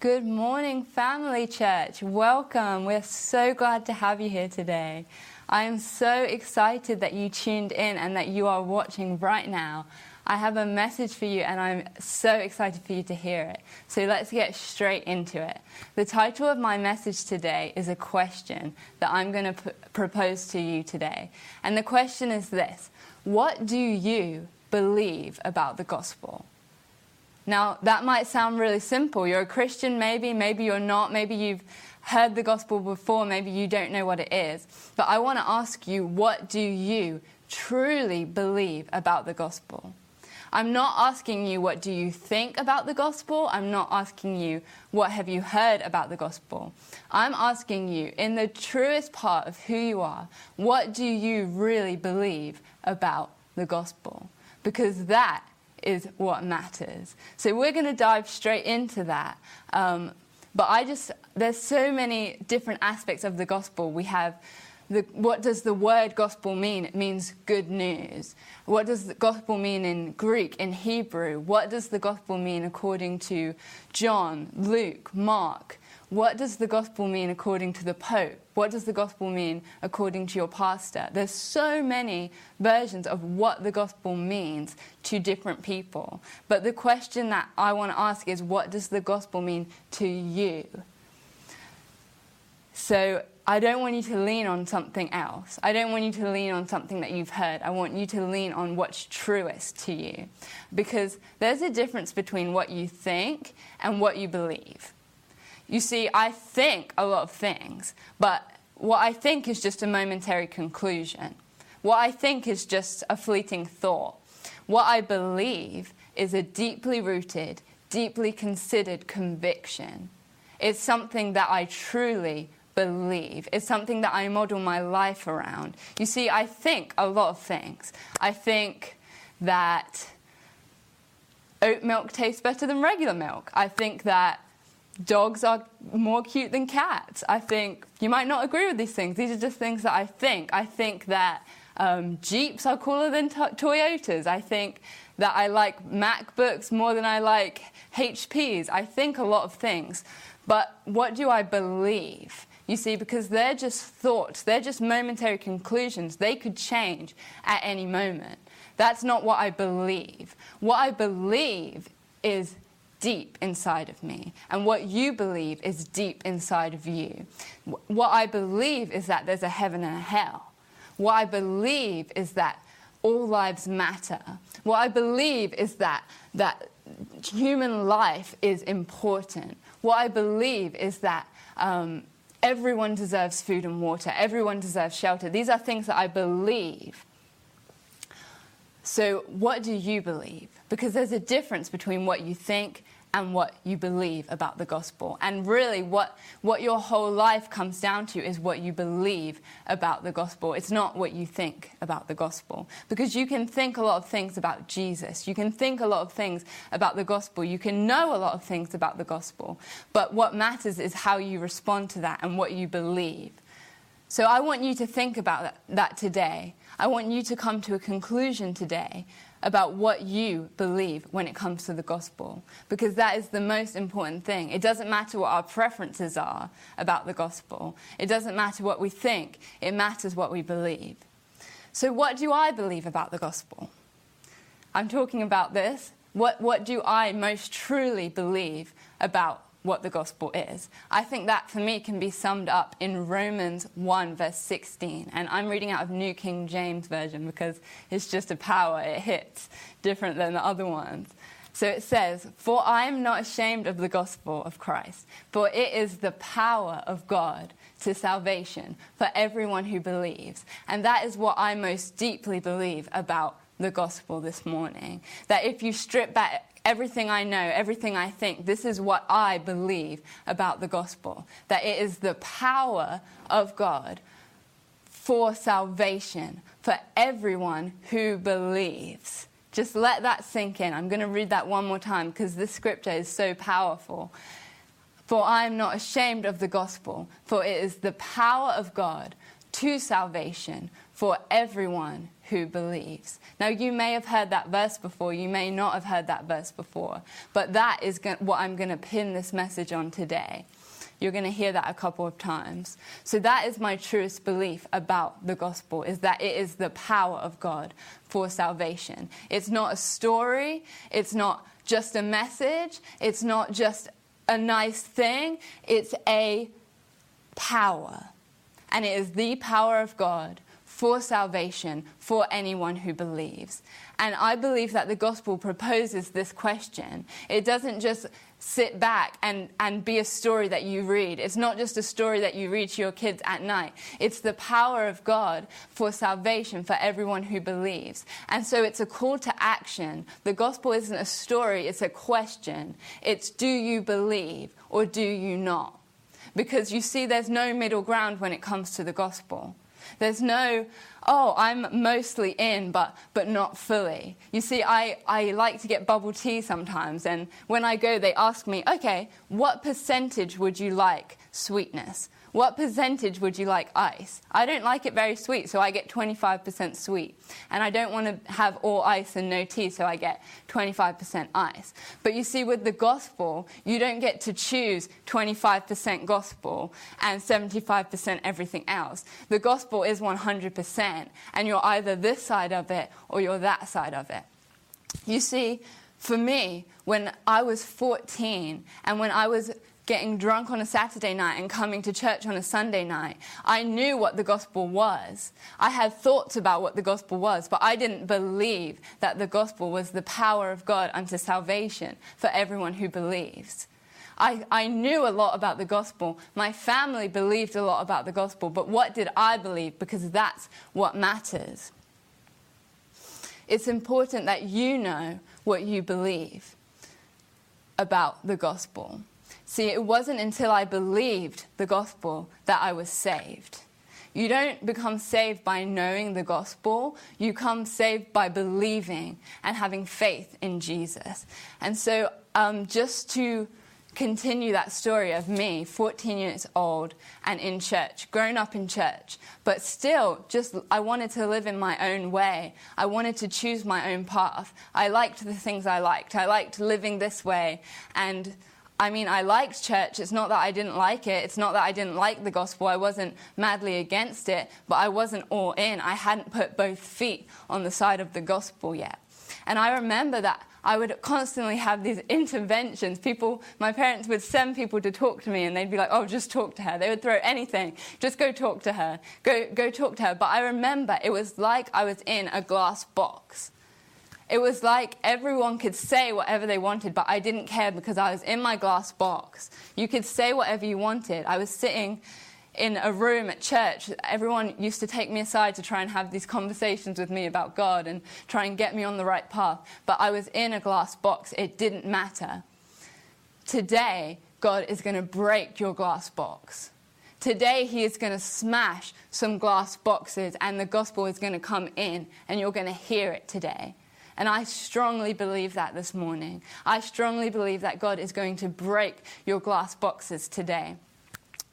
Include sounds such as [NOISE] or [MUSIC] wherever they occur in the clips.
Good morning, Family Church. Welcome. We're so glad to have you here today. I am so excited that you tuned in and that you are watching right now. I have a message for you, and I'm so excited for you to hear it. So let's get straight into it. The title of my message today is a question that I'm going to p- propose to you today. And the question is this What do you believe about the gospel? Now, that might sound really simple. You're a Christian, maybe, maybe you're not, maybe you've heard the gospel before, maybe you don't know what it is. But I want to ask you, what do you truly believe about the gospel? I'm not asking you what do you think about the gospel. I'm not asking you what have you heard about the gospel. I'm asking you in the truest part of who you are, what do you really believe about the gospel? Because that is what matters. So we're going to dive straight into that. Um, but I just, there's so many different aspects of the gospel. We have the, what does the word gospel mean? It means good news. What does the gospel mean in Greek, in Hebrew? What does the gospel mean according to John, Luke, Mark? What does the gospel mean according to the Pope? What does the gospel mean according to your pastor? There's so many versions of what the gospel means to different people. But the question that I want to ask is what does the gospel mean to you? So I don't want you to lean on something else. I don't want you to lean on something that you've heard. I want you to lean on what's truest to you. Because there's a difference between what you think and what you believe. You see, I think a lot of things, but what I think is just a momentary conclusion. What I think is just a fleeting thought. What I believe is a deeply rooted, deeply considered conviction. It's something that I truly believe. It's something that I model my life around. You see, I think a lot of things. I think that oat milk tastes better than regular milk. I think that dogs are more cute than cats. I think you might not agree with these things. These are just things that I think. I think that um, Jeeps are cooler than to- Toyotas. I think that I like MacBooks more than I like HPs. I think a lot of things. But what do I believe? You see, because they're just thoughts, they're just momentary conclusions. They could change at any moment. That's not what I believe. What I believe is deep inside of me. And what you believe is deep inside of you. What I believe is that there's a heaven and a hell. What I believe is that all lives matter. What I believe is that, that human life is important. What I believe is that um, everyone deserves food and water, everyone deserves shelter. These are things that I believe. So, what do you believe? Because there's a difference between what you think and what you believe about the gospel. And really, what, what your whole life comes down to is what you believe about the gospel. It's not what you think about the gospel. Because you can think a lot of things about Jesus, you can think a lot of things about the gospel, you can know a lot of things about the gospel. But what matters is how you respond to that and what you believe. So I want you to think about that, that today. I want you to come to a conclusion today about what you believe when it comes to the gospel, because that is the most important thing. It doesn't matter what our preferences are about the gospel, it doesn't matter what we think, it matters what we believe. So, what do I believe about the gospel? I'm talking about this. What, what do I most truly believe about what the gospel is. I think that for me can be summed up in Romans 1, verse 16. And I'm reading out of New King James Version because it's just a power, it hits different than the other ones. So it says, For I am not ashamed of the gospel of Christ, for it is the power of God to salvation for everyone who believes. And that is what I most deeply believe about the gospel this morning. That if you strip back everything I know, everything I think, this is what I believe about the gospel that it is the power of God for salvation for everyone who believes. Just let that sink in. I'm going to read that one more time because this scripture is so powerful. For I am not ashamed of the gospel, for it is the power of God to salvation for everyone who believes. Now, you may have heard that verse before, you may not have heard that verse before, but that is what I'm going to pin this message on today. You're going to hear that a couple of times. So that is my truest belief about the gospel is that it is the power of God for salvation. It's not a story, it's not just a message, it's not just a nice thing, it's a power. And it is the power of God for salvation for anyone who believes. And I believe that the gospel proposes this question. It doesn't just sit back and, and be a story that you read. It's not just a story that you read to your kids at night. It's the power of God for salvation for everyone who believes. And so it's a call to action. The gospel isn't a story, it's a question. It's do you believe or do you not? Because you see, there's no middle ground when it comes to the gospel. There's no, oh, I'm mostly in, but, but not fully. You see, I, I like to get bubble tea sometimes, and when I go, they ask me, okay, what percentage would you like sweetness? What percentage would you like ice? I don't like it very sweet, so I get 25% sweet. And I don't want to have all ice and no tea, so I get 25% ice. But you see, with the gospel, you don't get to choose 25% gospel and 75% everything else. The gospel is 100%, and you're either this side of it or you're that side of it. You see, for me, when I was 14 and when I was getting drunk on a Saturday night and coming to church on a Sunday night. I knew what the gospel was. I had thoughts about what the gospel was, but I didn't believe that the gospel was the power of God unto salvation for everyone who believes. I, I knew a lot about the gospel. My family believed a lot about the gospel, but what did I believe? Because that's what matters. It's important that you know what you believe about the gospel. See, it wasn't until I believed the gospel that I was saved. You don't become saved by knowing the gospel. You come saved by believing and having faith in Jesus. And so, um, just to continue that story of me, 14 years old and in church, grown up in church, but still just I wanted to live in my own way. I wanted to choose my own path. I liked the things I liked. I liked living this way and I mean, I liked church. It's not that I didn't like it. It's not that I didn't like the gospel. I wasn't madly against it, but I wasn't all in. I hadn't put both feet on the side of the gospel yet. And I remember that I would constantly have these interventions. People, my parents would send people to talk to me, and they'd be like, "Oh, just talk to her." They would throw anything, just go talk to her, go go talk to her. But I remember it was like I was in a glass box. It was like everyone could say whatever they wanted, but I didn't care because I was in my glass box. You could say whatever you wanted. I was sitting in a room at church. Everyone used to take me aside to try and have these conversations with me about God and try and get me on the right path. But I was in a glass box. It didn't matter. Today, God is going to break your glass box. Today, He is going to smash some glass boxes, and the gospel is going to come in, and you're going to hear it today. And I strongly believe that this morning. I strongly believe that God is going to break your glass boxes today.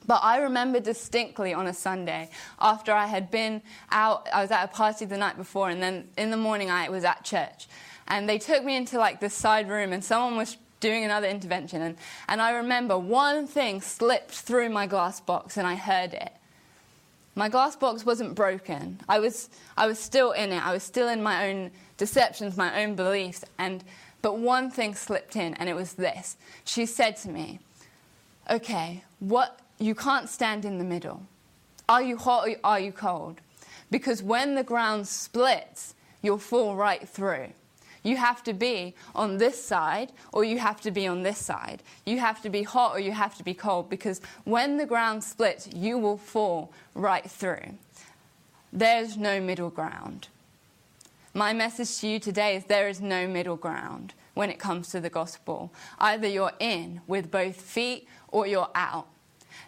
But I remember distinctly on a Sunday after I had been out, I was at a party the night before, and then in the morning I was at church. And they took me into like this side room, and someone was doing another intervention. And, and I remember one thing slipped through my glass box, and I heard it. My glass box wasn't broken. I was, I was still in it. I was still in my own deceptions, my own beliefs. And, but one thing slipped in, and it was this. She said to me, Okay, what, you can't stand in the middle. Are you hot or are you cold? Because when the ground splits, you'll fall right through. You have to be on this side or you have to be on this side. You have to be hot or you have to be cold because when the ground splits, you will fall right through. There's no middle ground. My message to you today is there is no middle ground when it comes to the gospel. Either you're in with both feet or you're out.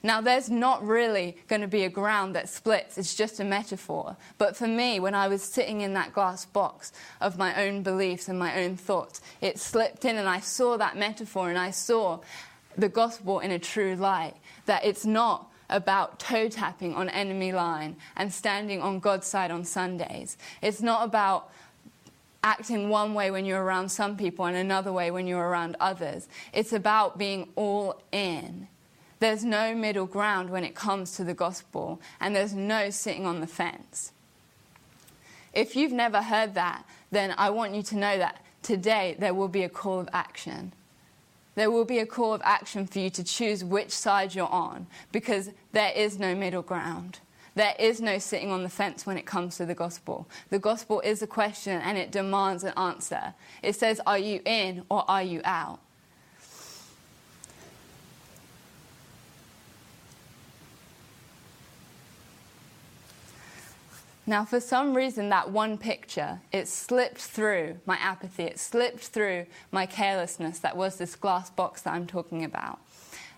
Now, there's not really going to be a ground that splits, it's just a metaphor. But for me, when I was sitting in that glass box of my own beliefs and my own thoughts, it slipped in and I saw that metaphor and I saw the gospel in a true light. That it's not about toe tapping on enemy line and standing on God's side on Sundays. It's not about acting one way when you're around some people and another way when you're around others. It's about being all in. There's no middle ground when it comes to the gospel, and there's no sitting on the fence. If you've never heard that, then I want you to know that today there will be a call of action. There will be a call of action for you to choose which side you're on because there is no middle ground. There is no sitting on the fence when it comes to the gospel. The gospel is a question and it demands an answer. It says, Are you in or are you out? Now, for some reason, that one picture, it slipped through my apathy, it slipped through my carelessness that was this glass box that I'm talking about.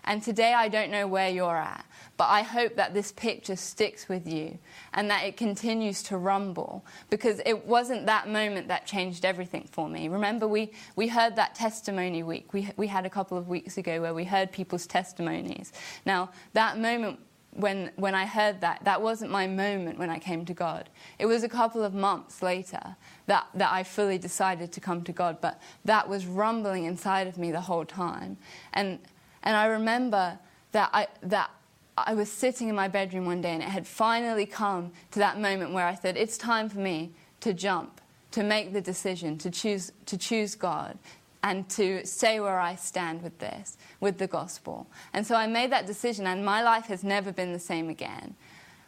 And today I don't know where you're at, but I hope that this picture sticks with you and that it continues to rumble because it wasn't that moment that changed everything for me. Remember, we, we heard that testimony week. We, we had a couple of weeks ago where we heard people's testimonies. Now, that moment when, when I heard that, that wasn't my moment when I came to God. It was a couple of months later that, that I fully decided to come to God, but that was rumbling inside of me the whole time. And, and I remember that I, that I was sitting in my bedroom one day and it had finally come to that moment where I said, It's time for me to jump, to make the decision, to choose, to choose God, and to say where I stand with this, with the gospel. And so I made that decision, and my life has never been the same again.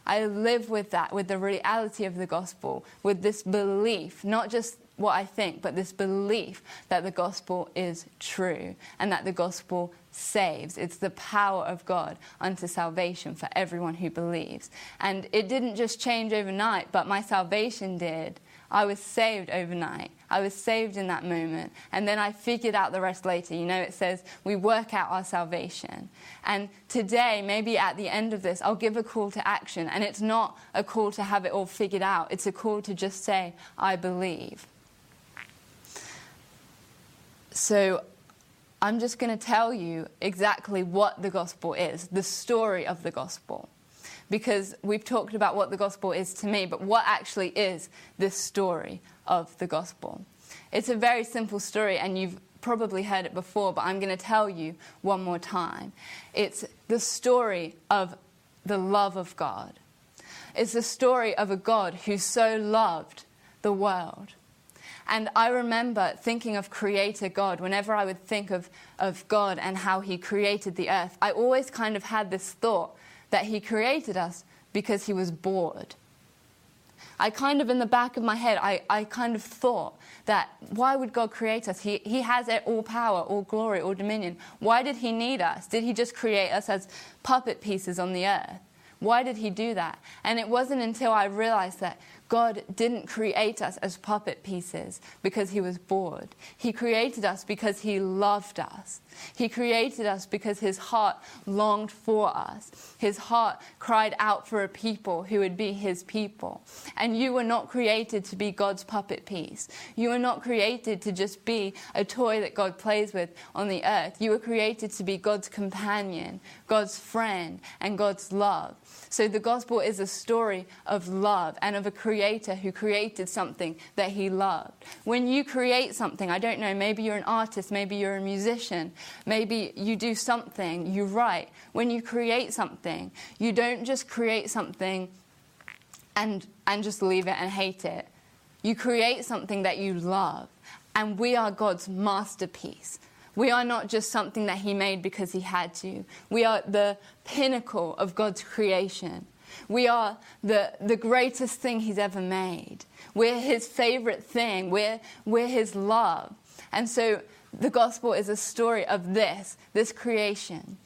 I live with that, with the reality of the gospel, with this belief, not just what I think, but this belief that the gospel is true and that the gospel saves. It's the power of God unto salvation for everyone who believes. And it didn't just change overnight, but my salvation did. I was saved overnight. I was saved in that moment. And then I figured out the rest later. You know, it says we work out our salvation. And today, maybe at the end of this, I'll give a call to action. And it's not a call to have it all figured out, it's a call to just say, I believe. So I'm just going to tell you exactly what the gospel is, the story of the gospel because we've talked about what the gospel is to me, but what actually is this story of the gospel? It's a very simple story, and you've probably heard it before, but I'm going to tell you one more time. It's the story of the love of God. It's the story of a God who so loved the world. And I remember thinking of Creator God, whenever I would think of, of God and how He created the earth, I always kind of had this thought that He created us because He was bored. I kind of, in the back of my head, I, I kind of thought that why would God create us? He, he has all power, all glory, all dominion. Why did He need us? Did He just create us as puppet pieces on the earth? Why did He do that? And it wasn't until I realized that God didn't create us as puppet pieces because he was bored. He created us because he loved us. He created us because his heart longed for us. His heart cried out for a people who would be his people. And you were not created to be God's puppet piece. You were not created to just be a toy that God plays with on the earth. You were created to be God's companion, God's friend, and God's love. So the gospel is a story of love and of a creator who created something that he loved. When you create something, I don't know, maybe you're an artist, maybe you're a musician, maybe you do something, you write. When you create something, you don't just create something and, and just leave it and hate it. You create something that you love. And we are God's masterpiece. We are not just something that He made because He had to. We are the pinnacle of God's creation. We are the, the greatest thing He's ever made. We're His favorite thing. We're, we're His love. And so the gospel is a story of this, this creation.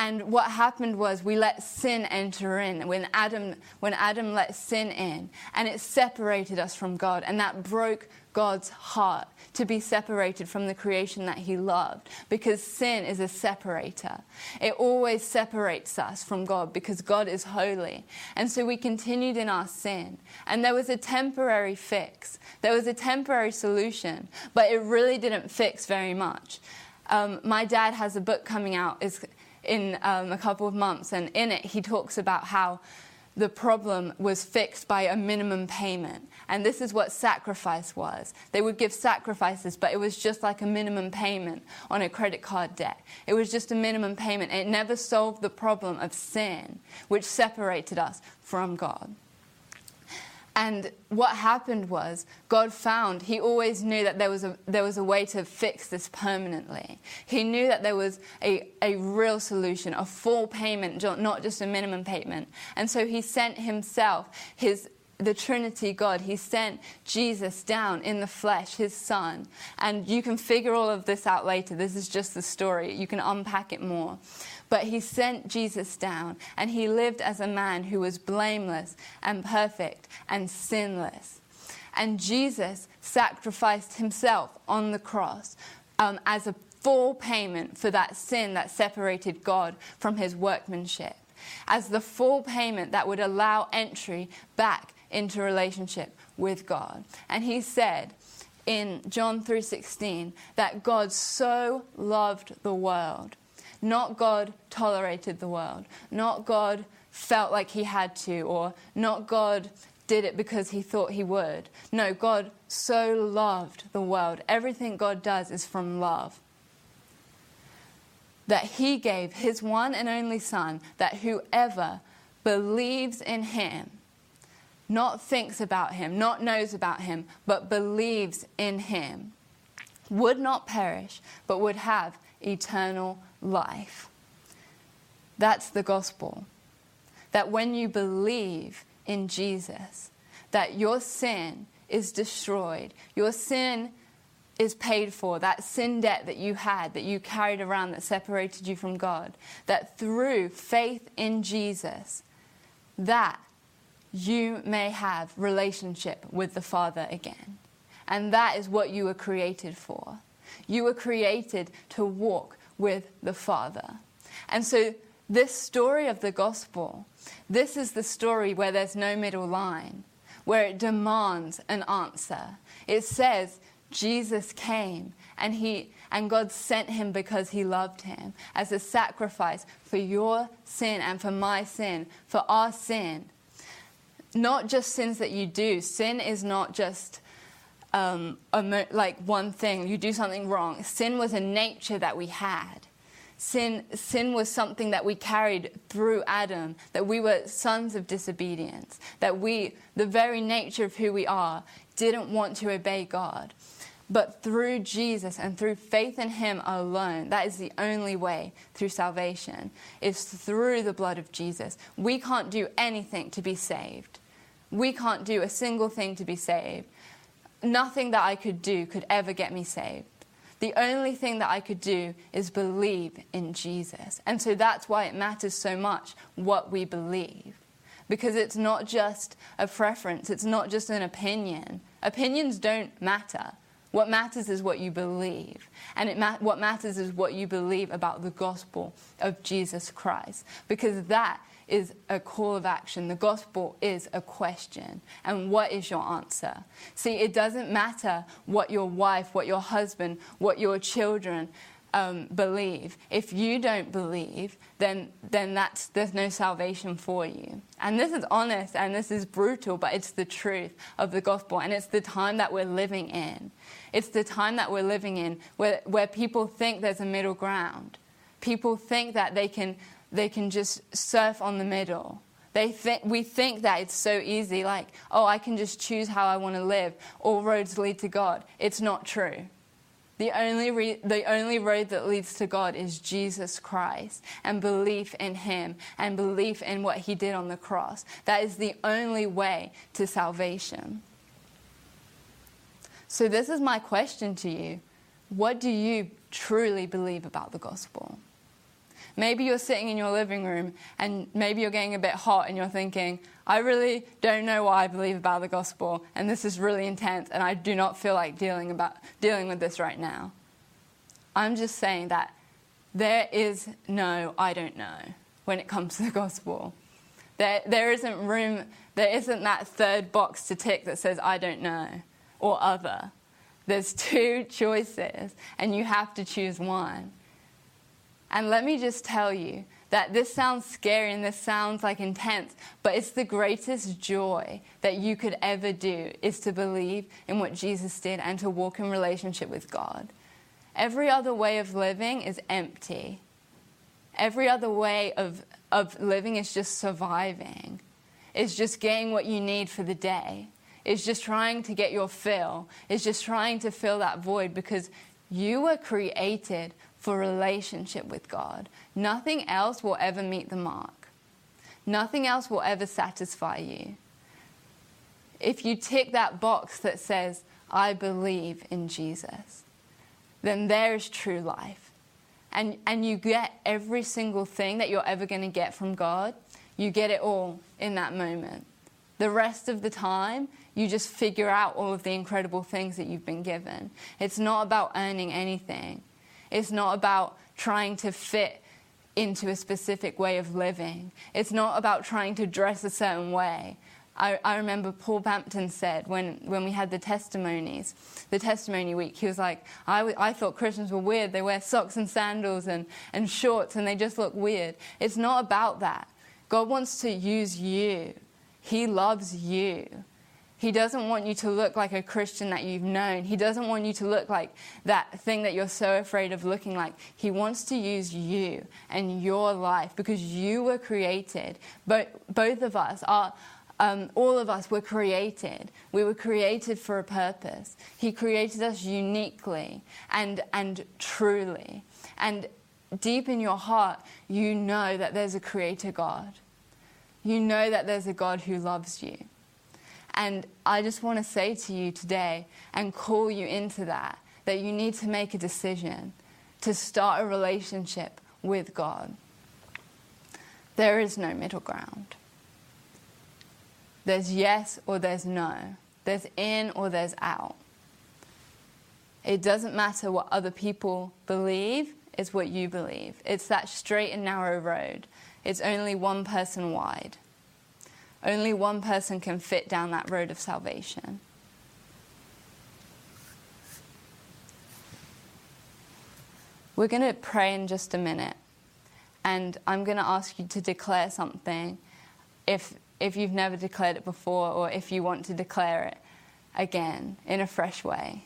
And what happened was we let sin enter in when Adam, when Adam let sin in, and it separated us from God, and that broke God's heart to be separated from the creation that He loved because sin is a separator. It always separates us from God because God is holy. And so we continued in our sin. And there was a temporary fix, there was a temporary solution, but it really didn't fix very much. Um, my dad has a book coming out. In um, a couple of months, and in it, he talks about how the problem was fixed by a minimum payment. And this is what sacrifice was. They would give sacrifices, but it was just like a minimum payment on a credit card debt. It was just a minimum payment. It never solved the problem of sin, which separated us from God. And what happened was God found, He always knew that there was a, there was a way to fix this permanently. He knew that there was a, a real solution, a full payment, not just a minimum payment. And so He sent Himself, His the Trinity God. He sent Jesus down in the flesh, his son. And you can figure all of this out later. This is just the story. You can unpack it more. But he sent Jesus down, and he lived as a man who was blameless and perfect and sinless. And Jesus sacrificed himself on the cross um, as a full payment for that sin that separated God from his workmanship, as the full payment that would allow entry back into relationship with God. And he said in John 3:16 that God so loved the world. Not God tolerated the world, not God felt like he had to or not God did it because he thought he would. No, God so loved the world. Everything God does is from love. That he gave his one and only Son, that whoever believes in him not thinks about him, not knows about him, but believes in him, would not perish, but would have eternal life. That's the gospel. That when you believe in Jesus, that your sin is destroyed, your sin is paid for, that sin debt that you had, that you carried around that separated you from God, that through faith in Jesus, that you may have relationship with the Father again. And that is what you were created for. You were created to walk with the Father. And so, this story of the gospel, this is the story where there's no middle line, where it demands an answer. It says, Jesus came and he and God sent him because he loved him as a sacrifice for your sin and for my sin, for our sin not just sins that you do. Sin is not just um, a, like one thing. You do something wrong. Sin was a nature that we had. Sin, sin was something that we carried through Adam, that we were sons of disobedience, that we, the very nature of who we are, didn't want to obey God. But through Jesus and through faith in Him alone, that is the only way through salvation, is through the blood of Jesus. We can't do anything to be saved. We can't do a single thing to be saved. Nothing that I could do could ever get me saved. The only thing that I could do is believe in Jesus. And so that's why it matters so much what we believe. Because it's not just a preference, it's not just an opinion. Opinions don't matter. What matters is what you believe. And ma- what matters is what you believe about the gospel of Jesus Christ. Because that is a call of action. The gospel is a question. And what is your answer? See, it doesn't matter what your wife, what your husband, what your children um, believe. If you don't believe, then, then that's, there's no salvation for you. And this is honest and this is brutal, but it's the truth of the gospel. And it's the time that we're living in. It's the time that we're living in where, where people think there's a middle ground. People think that they can they can just surf on the middle. They think, we think that it's so easy, like, oh, I can just choose how I want to live. All roads lead to God. It's not true. The only, re- the only road that leads to God is Jesus Christ and belief in Him and belief in what He did on the cross. That is the only way to salvation. So, this is my question to you What do you truly believe about the gospel? Maybe you're sitting in your living room and maybe you're getting a bit hot and you're thinking, I really don't know what I believe about the gospel and this is really intense and I do not feel like dealing, about, dealing with this right now. I'm just saying that there is no I don't know when it comes to the gospel. There, there isn't room, there isn't that third box to tick that says I don't know or other. There's two [LAUGHS] choices and you have to choose one. And let me just tell you that this sounds scary and this sounds like intense, but it's the greatest joy that you could ever do is to believe in what Jesus did and to walk in relationship with God. Every other way of living is empty. Every other way of, of living is just surviving, is just getting what you need for the day, is just trying to get your fill, is just trying to fill that void because you were created for relationship with God. Nothing else will ever meet the mark. Nothing else will ever satisfy you. If you tick that box that says, I believe in Jesus, then there is true life. And, and you get every single thing that you're ever going to get from God, you get it all in that moment. The rest of the time, you just figure out all of the incredible things that you've been given. It's not about earning anything, it's not about trying to fit into a specific way of living. It's not about trying to dress a certain way. I, I, remember Paul Bampton said when, when we had the testimonies, the testimony week, he was like, I, I thought Christians were weird. They wear socks and sandals and, and shorts and they just look weird. It's not about that. God wants to use you, He loves you. He doesn't want you to look like a Christian that you've known. He doesn't want you to look like that thing that you're so afraid of looking like. He wants to use you and your life because you were created. Both of us are. Um, all of us were created. We were created for a purpose. He created us uniquely and, and truly. And deep in your heart, you know that there's a creator God. You know that there's a God who loves you. And I just want to say to you today and call you into that that you need to make a decision to start a relationship with God. There is no middle ground. There's yes or there's no. There's in or there's out. It doesn't matter what other people believe, it's what you believe. It's that straight and narrow road. It's only one person wide. Only one person can fit down that road of salvation. We're going to pray in just a minute, and I'm going to ask you to declare something if, if you've never declared it before or if you want to declare it again in a fresh way.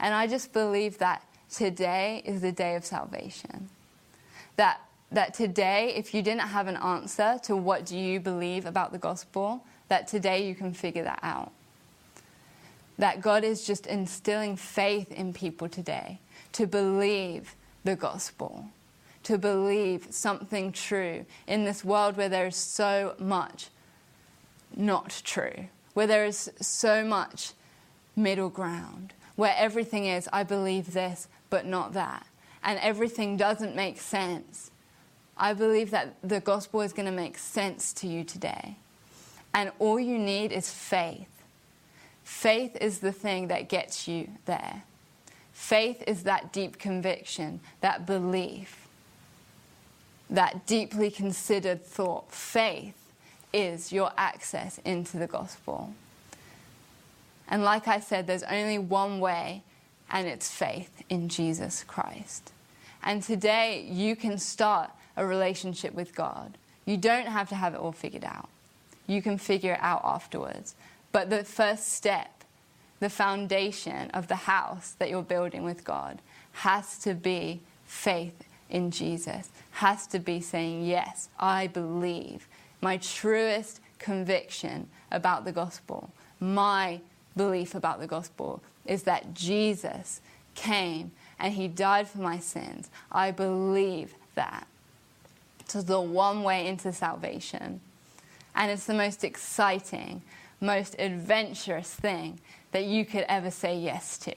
And I just believe that today is the day of salvation. That that today, if you didn't have an answer to what do you believe about the gospel, that today you can figure that out. That God is just instilling faith in people today to believe the gospel, to believe something true in this world where there is so much not true, where there is so much middle ground, where everything is, I believe this, but not that, and everything doesn't make sense I believe that the gospel is going to make sense to you today. And all you need is faith. Faith is the thing that gets you there. Faith is that deep conviction, that belief, that deeply considered thought. Faith is your access into the gospel. And like I said, there's only one way, and it's faith in Jesus Christ. And today you can start a relationship with God. You don't have to have it all figured out. You can figure it out afterwards. But the first step, the foundation of the house that you're building with God, has to be faith in Jesus, has to be saying, Yes, I believe. My truest conviction about the gospel, my belief about the gospel, is that Jesus came and he died for my sins. I believe that to the one way into salvation. And it's the most exciting, most adventurous thing that you could ever say yes to.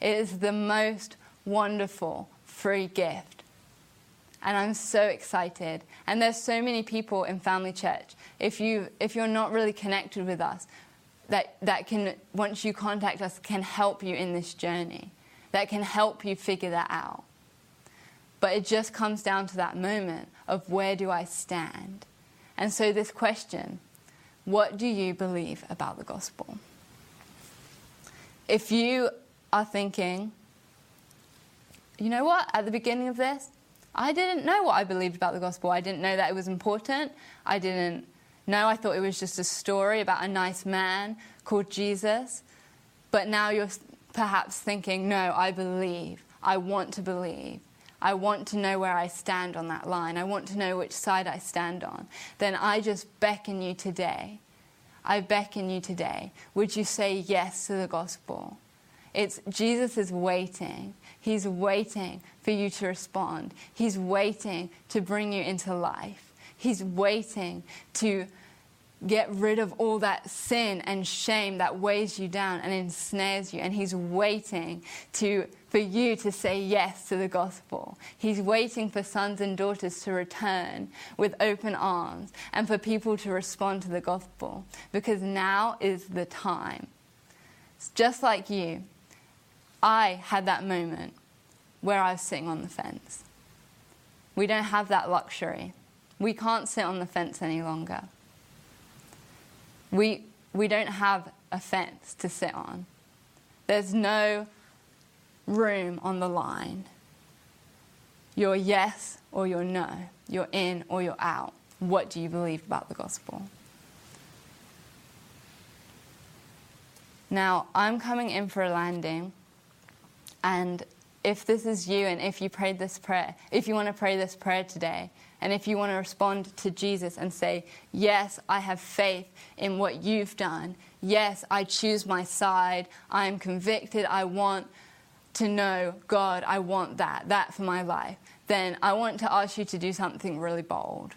It is the most wonderful free gift. And I'm so excited. And there's so many people in Family Church. If you if you're not really connected with us, that, that can once you contact us can help you in this journey. That can help you figure that out. But it just comes down to that moment of where do I stand? And so, this question what do you believe about the gospel? If you are thinking, you know what, at the beginning of this, I didn't know what I believed about the gospel. I didn't know that it was important. I didn't know. I thought it was just a story about a nice man called Jesus. But now you're perhaps thinking, no, I believe. I want to believe. I want to know where I stand on that line. I want to know which side I stand on. Then I just beckon you today. I beckon you today. Would you say yes to the gospel? It's Jesus is waiting. He's waiting for you to respond. He's waiting to bring you into life. He's waiting to get rid of all that sin and shame that weighs you down and ensnares you. And He's waiting to, for you to say yes to the gospel. He's waiting for sons and daughters to return with open arms and for people to respond to the gospel because now is the time. Just like you, I had that moment where I was sitting on the fence. We don't have that luxury. We can't sit on the fence any longer. We, we don't have a fence to sit on. There's no room on the line. You're yes or you're no. You're in or you're out. What do you believe about the gospel? Now, I'm coming in for a landing, and if this is you and if you prayed this prayer, if you want to pray this prayer today, and if you want to respond to Jesus and say, Yes, I have faith in what you've done. Yes, I choose my side. I am convicted. I want to know God. I want that, that for my life. Then I want to ask you to do something really bold.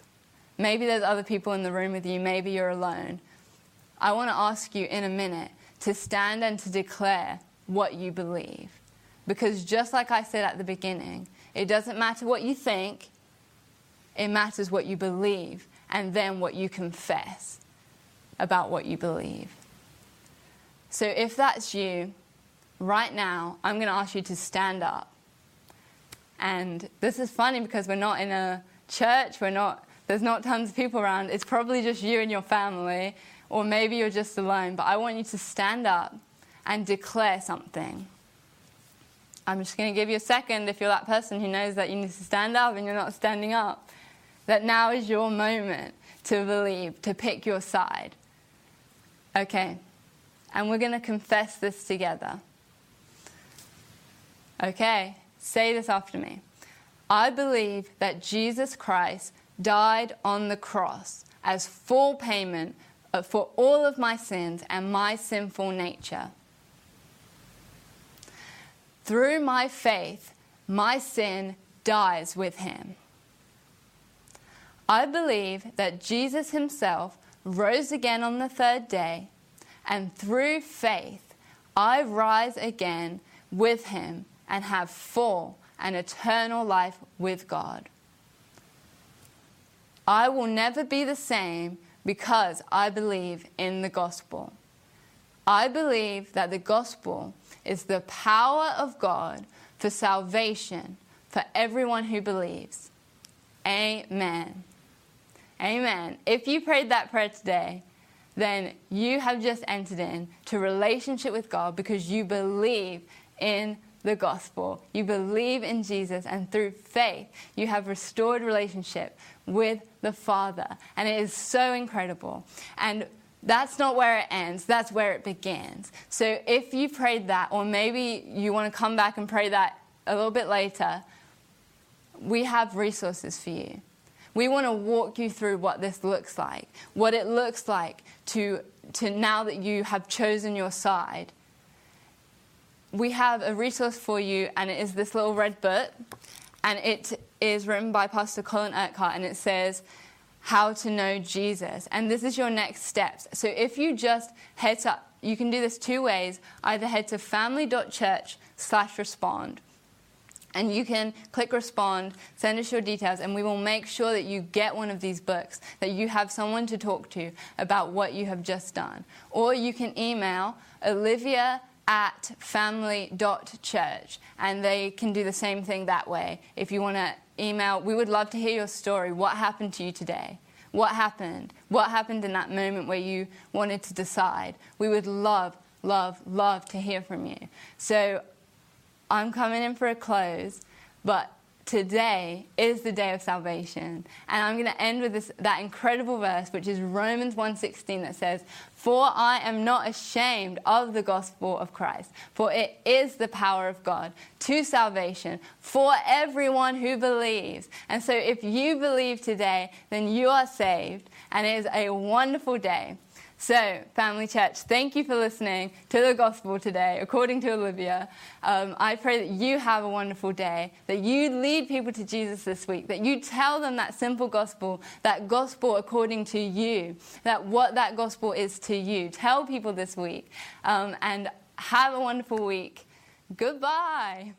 Maybe there's other people in the room with you. Maybe you're alone. I want to ask you in a minute to stand and to declare what you believe. Because just like I said at the beginning, it doesn't matter what you think, it matters what you believe and then what you confess about what you believe. So if that's you, right now, I'm going to ask you to stand up. And this is funny because we're not in a church, we're not, there's not tons of people around. It's probably just you and your family, or maybe you're just alone. But I want you to stand up and declare something. I'm just going to give you a second if you're that person who knows that you need to stand up and you're not standing up that now is your moment to believe, to pick your side. Okay, and we're going to confess this together. Okay, say this after me. I believe that Jesus Christ died on the cross as full payment uh, for all of my sins and my sinful nature. Through my faith, my sin dies with him. I believe that Jesus himself rose again on the third day, and through faith, I rise again with him and have full and eternal life with God. I will never be the same because I believe in the gospel. I believe that the gospel is the power of God for salvation for everyone who believes. Amen. Amen. If you prayed that prayer today, then you have just entered into relationship with God because you believe in the gospel. You believe in Jesus, and through faith, you have restored relationship with the Father. And it is so incredible. And that's not where it ends, that's where it begins. So if you prayed that, or maybe you want to come back and pray that a little bit later, we have resources for you. We want to walk you through what this looks like, what it looks like to, to now that you have chosen your side. We have a resource for you, and it is this little red book, and it is written by Pastor Colin Urquhart, and it says, How to Know Jesus. And this is your next steps. So if you just head to, you can do this two ways either head to family.church slash respond and you can click respond, send us your details, and we will make sure that you get one of these books, that you have someone to talk to about what you have just done. Or you can email Olivia at family.church, and they can do the same thing that way. If you want to email, we would love to hear your story. What happened to you today? What happened? What happened in that moment where you wanted to decide? We would love, love, love to hear from you. So I'm coming in for a close, but today is the day of salvation. And I'm going to end with this, that incredible verse, which is Romans 1.16 that says, For I am not ashamed of the gospel of Christ, for it is the power of God to salvation for everyone who believes. And so if you believe today, then you are saved, and it is a wonderful day. So, Family Church, thank you for listening to the gospel today, according to Olivia. Um, I pray that you have a wonderful day, that you lead people to Jesus this week, that you tell them that simple gospel, that gospel according to you, that what that gospel is to you. Tell people this week. Um, and have a wonderful week. Goodbye.